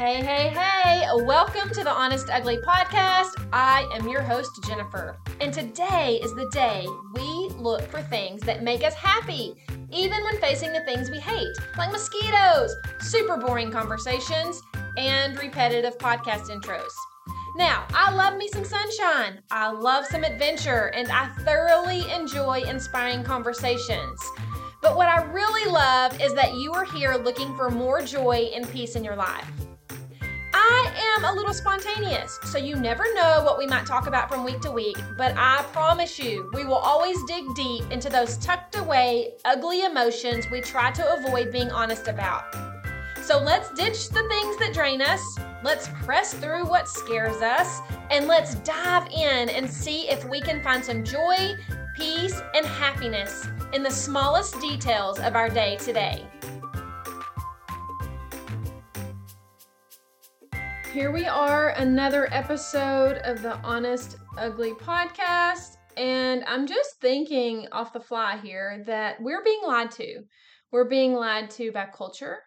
Hey, hey, hey! Welcome to the Honest Ugly podcast. I am your host, Jennifer. And today is the day we look for things that make us happy, even when facing the things we hate, like mosquitoes, super boring conversations, and repetitive podcast intros. Now, I love me some sunshine, I love some adventure, and I thoroughly enjoy inspiring conversations. But what I really love is that you are here looking for more joy and peace in your life. I am a little spontaneous, so you never know what we might talk about from week to week, but I promise you, we will always dig deep into those tucked away, ugly emotions we try to avoid being honest about. So let's ditch the things that drain us, let's press through what scares us, and let's dive in and see if we can find some joy, peace, and happiness in the smallest details of our day today. Here we are, another episode of the Honest Ugly podcast. And I'm just thinking off the fly here that we're being lied to. We're being lied to by culture,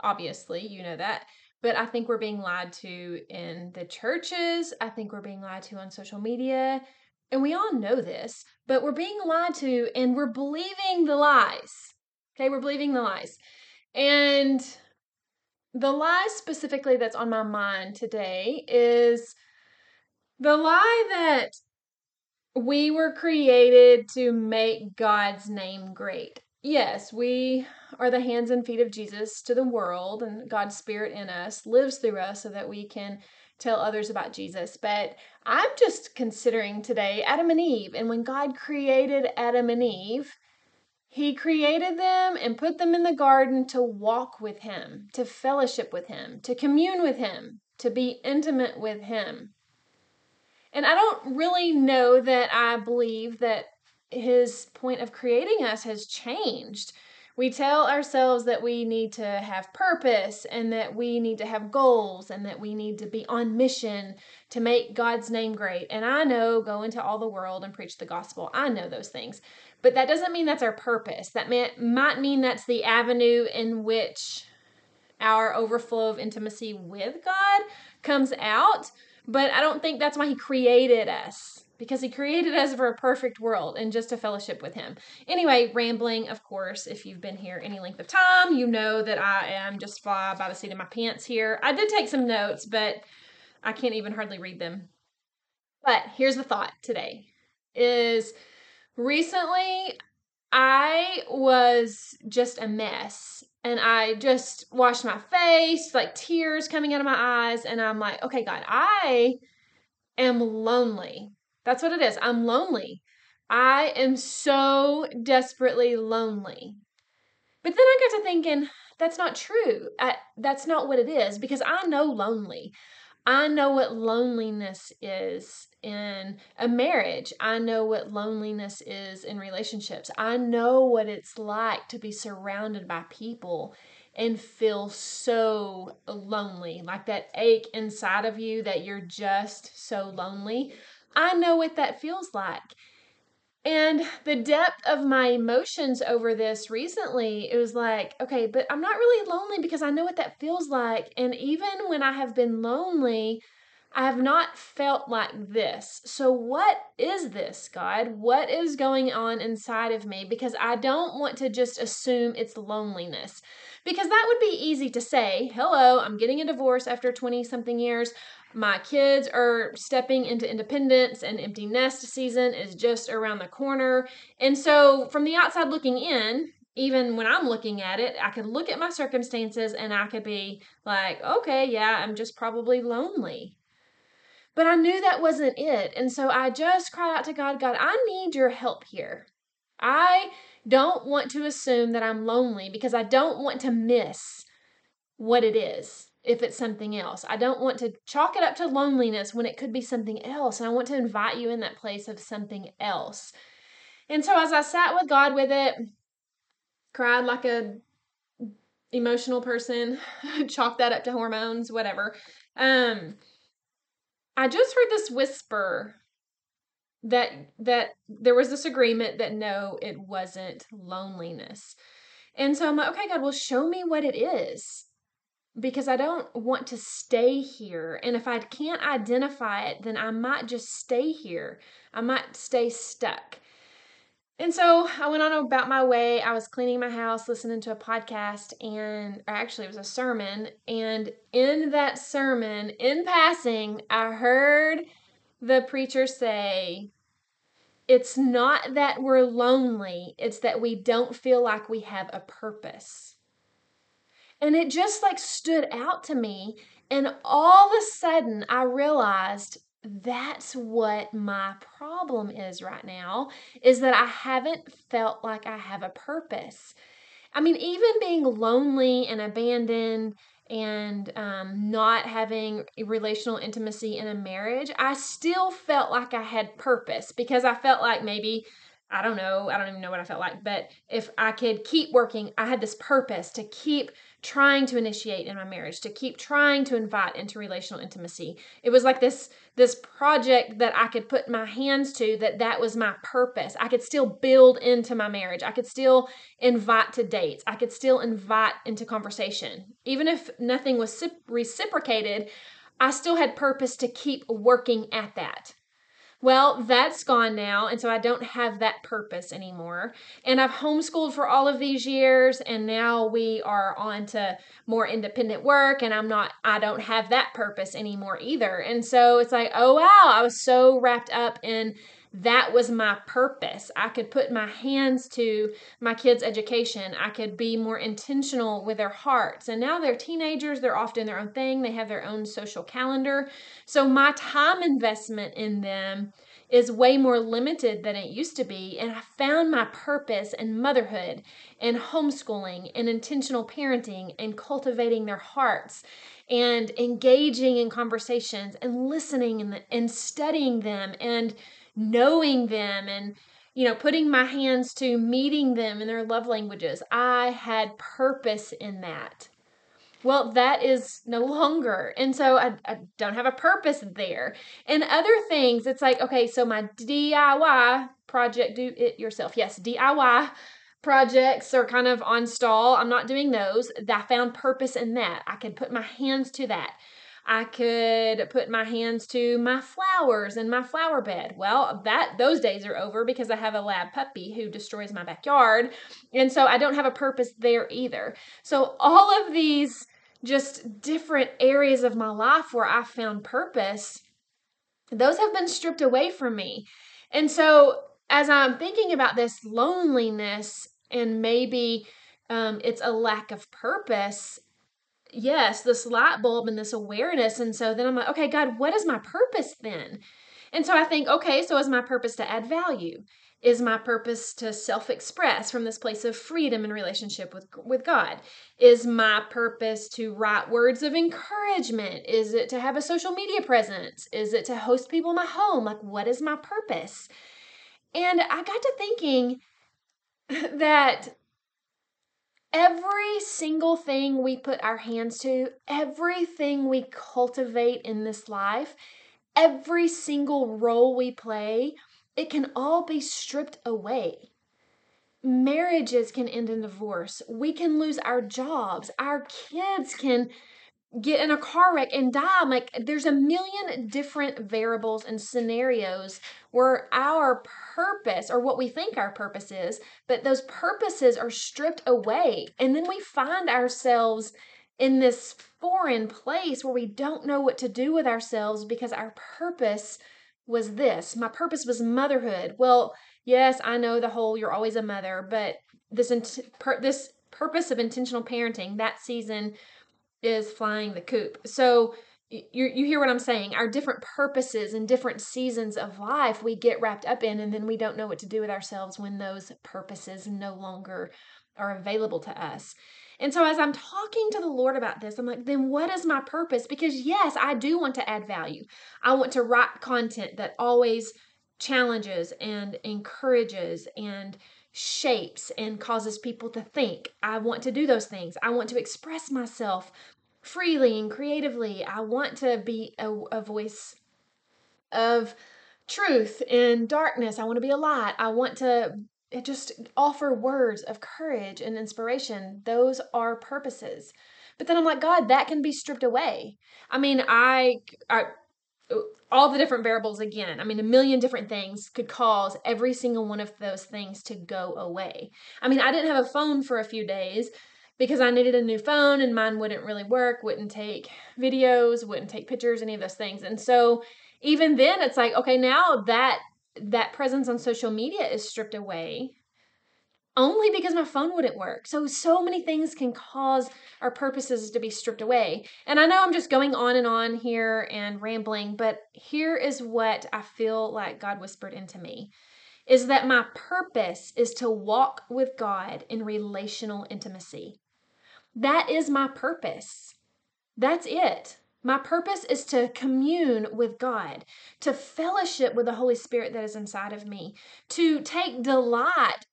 obviously, you know that. But I think we're being lied to in the churches. I think we're being lied to on social media. And we all know this, but we're being lied to and we're believing the lies. Okay, we're believing the lies. And the lie specifically that's on my mind today is the lie that we were created to make God's name great. Yes, we are the hands and feet of Jesus to the world, and God's Spirit in us lives through us so that we can tell others about Jesus. But I'm just considering today Adam and Eve, and when God created Adam and Eve, he created them and put them in the garden to walk with Him, to fellowship with Him, to commune with Him, to be intimate with Him. And I don't really know that I believe that His point of creating us has changed. We tell ourselves that we need to have purpose and that we need to have goals and that we need to be on mission to make God's name great. And I know go into all the world and preach the gospel. I know those things. But that doesn't mean that's our purpose. That may, might mean that's the avenue in which our overflow of intimacy with God comes out. But I don't think that's why He created us, because He created us for a perfect world and just a fellowship with Him. Anyway, rambling, of course, if you've been here any length of time, you know that I am just fly by the seat of my pants here. I did take some notes, but I can't even hardly read them. But here's the thought today is Recently, I was just a mess and I just washed my face, like tears coming out of my eyes. And I'm like, okay, God, I am lonely. That's what it is. I'm lonely. I am so desperately lonely. But then I got to thinking, that's not true. I, that's not what it is because I know lonely. I know what loneliness is in a marriage. I know what loneliness is in relationships. I know what it's like to be surrounded by people and feel so lonely, like that ache inside of you that you're just so lonely. I know what that feels like. And the depth of my emotions over this recently, it was like, okay, but I'm not really lonely because I know what that feels like. And even when I have been lonely, I have not felt like this. So, what is this, God? What is going on inside of me? Because I don't want to just assume it's loneliness. Because that would be easy to say, hello, I'm getting a divorce after 20 something years. My kids are stepping into independence and empty nest season is just around the corner. And so, from the outside looking in, even when I'm looking at it, I could look at my circumstances and I could be like, okay, yeah, I'm just probably lonely. But I knew that wasn't it. And so I just cried out to God, God, I need your help here. I don't want to assume that I'm lonely because I don't want to miss what it is if it's something else. I don't want to chalk it up to loneliness when it could be something else. And I want to invite you in that place of something else. And so as I sat with God with it, cried like a emotional person, chalk that up to hormones, whatever. Um I just heard this whisper that that there was this agreement that no, it wasn't loneliness. And so I'm like, okay, God, well, show me what it is. because I don't want to stay here. And if I can't identify it, then I might just stay here. I might stay stuck. And so I went on about my way. I was cleaning my house, listening to a podcast, and actually, it was a sermon. And in that sermon, in passing, I heard the preacher say, It's not that we're lonely, it's that we don't feel like we have a purpose. And it just like stood out to me. And all of a sudden, I realized that's what my problem is right now is that I haven't felt like I have a purpose. I mean, even being lonely and abandoned and um, not having relational intimacy in a marriage, I still felt like I had purpose because I felt like maybe I don't know, I don't even know what I felt like, but if I could keep working, I had this purpose to keep trying to initiate in my marriage, to keep trying to invite into relational intimacy. It was like this this project that I could put my hands to that that was my purpose. I could still build into my marriage. I could still invite to dates. I could still invite into conversation. Even if nothing was reciprocated, I still had purpose to keep working at that. Well, that's gone now. And so I don't have that purpose anymore. And I've homeschooled for all of these years. And now we are on to more independent work. And I'm not, I don't have that purpose anymore either. And so it's like, oh, wow, I was so wrapped up in that was my purpose. I could put my hands to my kids' education. I could be more intentional with their hearts. And now they're teenagers, they're off doing their own thing, they have their own social calendar. So my time investment in them is way more limited than it used to be. And I found my purpose in motherhood and homeschooling and intentional parenting and cultivating their hearts and engaging in conversations and listening and, and studying them and knowing them and you know putting my hands to meeting them in their love languages. I had purpose in that. Well that is no longer. And so I, I, don't have a purpose there. And other things it's like okay so my diy project do it yourself. Yes diy projects are kind of on stall. I'm not doing those. I found purpose in that. I can put my hands to that I could put my hands to my flowers and my flower bed. Well, that those days are over because I have a lab puppy who destroys my backyard. And so I don't have a purpose there either. So all of these just different areas of my life where I found purpose, those have been stripped away from me. And so as I'm thinking about this loneliness and maybe um, it's a lack of purpose, yes, this light bulb and this awareness. And so then I'm like, okay, God, what is my purpose then? And so I think, okay, so is my purpose to add value? Is my purpose to self express from this place of freedom and relationship with, with God? Is my purpose to write words of encouragement? Is it to have a social media presence? Is it to host people in my home? Like, what is my purpose? And I got to thinking that every single thing we put our hands to, everything we cultivate in this life, every single role we play, it can all be stripped away. Marriages can end in divorce. We can lose our jobs. Our kids can get in a car wreck and die. I'm Like there's a million different variables and scenarios where our purpose or what we think our purpose is, but those purposes are stripped away. And then we find ourselves in this foreign place where we don't know what to do with ourselves because our purpose was this. My purpose was motherhood. Well, yes, I know the whole you're always a mother, but this int- this purpose of intentional parenting that season is flying the coop. So you you hear what I'm saying? Our different purposes and different seasons of life we get wrapped up in, and then we don't know what to do with ourselves when those purposes no longer are available to us. And so, as I'm talking to the Lord about this, I'm like, then what is my purpose? Because, yes, I do want to add value. I want to write content that always challenges and encourages and shapes and causes people to think. I want to do those things. I want to express myself freely and creatively. I want to be a, a voice of truth in darkness. I want to be a light. I want to just offer words of courage and inspiration. Those are purposes. But then I'm like, God, that can be stripped away. I mean, I, I all the different variables again. I mean, a million different things could cause every single one of those things to go away. I mean, I didn't have a phone for a few days because I needed a new phone and mine wouldn't really work, wouldn't take videos, wouldn't take pictures, any of those things. And so even then it's like, okay, now that that presence on social media is stripped away only because my phone wouldn't work. So, so many things can cause our purposes to be stripped away. And I know I'm just going on and on here and rambling, but here is what I feel like God whispered into me is that my purpose is to walk with God in relational intimacy. That is my purpose. That's it. My purpose is to commune with God, to fellowship with the Holy Spirit that is inside of me, to take delight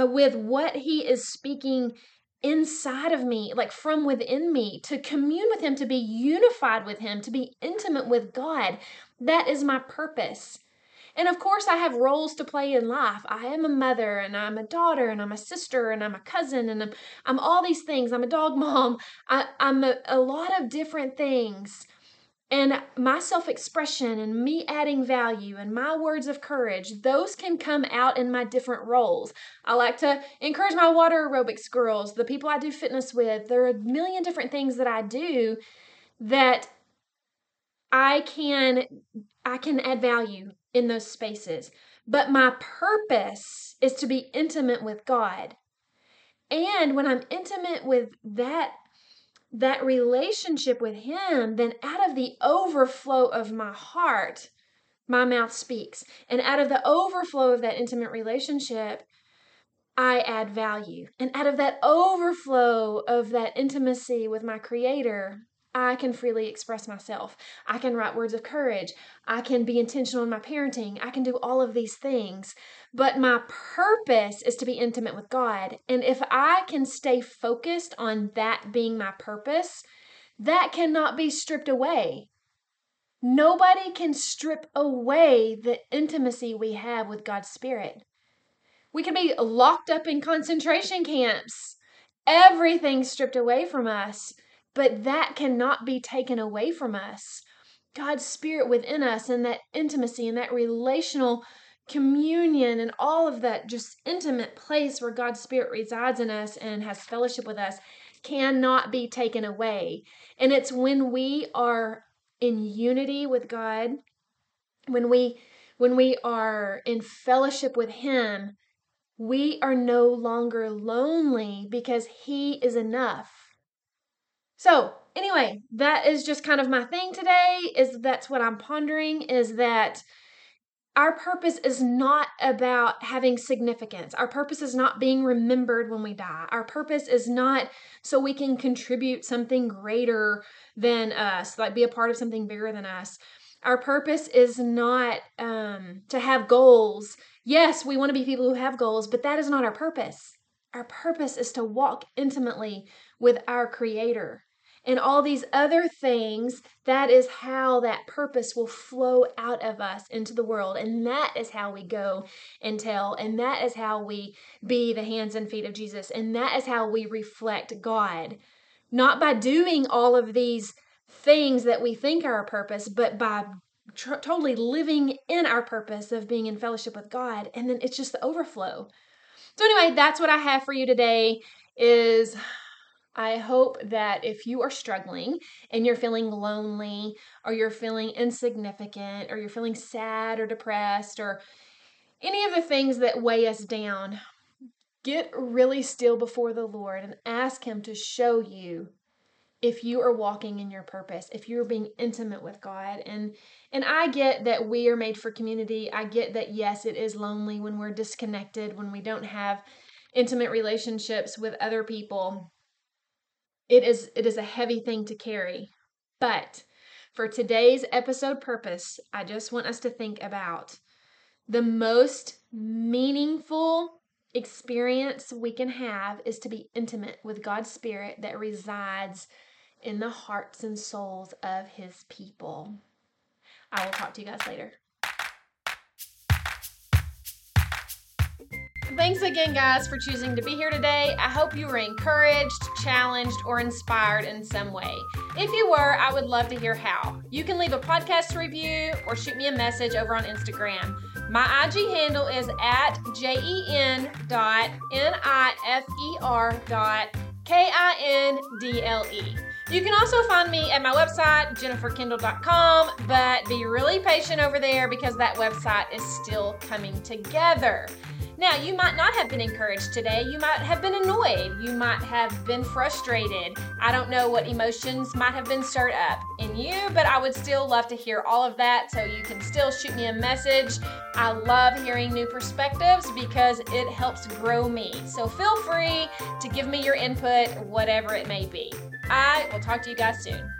uh, with what He is speaking inside of me, like from within me, to commune with Him, to be unified with Him, to be intimate with God. That is my purpose. And of course, I have roles to play in life. I am a mother, and I'm a daughter, and I'm a sister, and I'm a cousin, and I'm, I'm all these things. I'm a dog mom. I, I'm a, a lot of different things. And my self expression and me adding value and my words of courage, those can come out in my different roles. I like to encourage my water aerobics girls, the people I do fitness with. There are a million different things that I do that I can I can add value in those spaces. But my purpose is to be intimate with God. And when I'm intimate with that that relationship with him, then out of the overflow of my heart, my mouth speaks. And out of the overflow of that intimate relationship, I add value. And out of that overflow of that intimacy with my creator, I can freely express myself. I can write words of courage. I can be intentional in my parenting. I can do all of these things. But my purpose is to be intimate with God. And if I can stay focused on that being my purpose, that cannot be stripped away. Nobody can strip away the intimacy we have with God's Spirit. We can be locked up in concentration camps, everything stripped away from us but that cannot be taken away from us. God's Spirit within us and that intimacy and that relational communion and all of that just intimate place where God's Spirit resides in us and has fellowship with us cannot be taken away. And it's when we are in unity with God, when we when we are in fellowship with him, we are no longer lonely because he is enough. So, anyway, that is just kind of my thing today is that's what I'm pondering is that our purpose is not about having significance. Our purpose is not being remembered when we die. Our purpose is not so we can contribute something greater than us, like be a part of something bigger than us. Our purpose is not um, to have goals. Yes, we want to be people who have goals, but that is not our purpose. Our purpose is to walk intimately with our Creator and all these other things, that is how that purpose will flow out of us into the world. And that is how we go and tell. And that is how we be the hands and feet of Jesus. And that is how we reflect God. Not by doing all of these things that we think are our purpose, but by tr- totally living in our purpose of being in fellowship with God. And then it's just the overflow. So anyway, that's what I have for you today is I hope that if you are struggling and you're feeling lonely or you're feeling insignificant or you're feeling sad or depressed or any of the things that weigh us down, get really still before the Lord and ask Him to show you if you are walking in your purpose if you're being intimate with god. And and i get that we are made for community. I get that yes it is lonely when we're disconnected when we don't have intimate relationships with other people it is it is a heavy thing to carry. But for today's episode purpose, I just want us to think about the most meaningful experience we can have is to be intimate with God's Spirit that resides in the hearts and souls of His people. I will talk to you guys later. Thanks again, guys, for choosing to be here today. I hope you were encouraged, challenged, or inspired in some way. If you were, I would love to hear how. You can leave a podcast review or shoot me a message over on Instagram. My IG handle is at jen dot n i f e r dot k i n d l e. You can also find me at my website, jenniferkindle.com, but be really patient over there because that website is still coming together. Now, you might not have been encouraged today. You might have been annoyed. You might have been frustrated. I don't know what emotions might have been stirred up in you, but I would still love to hear all of that. So you can still shoot me a message. I love hearing new perspectives because it helps grow me. So feel free to give me your input, whatever it may be. I will talk to you guys soon.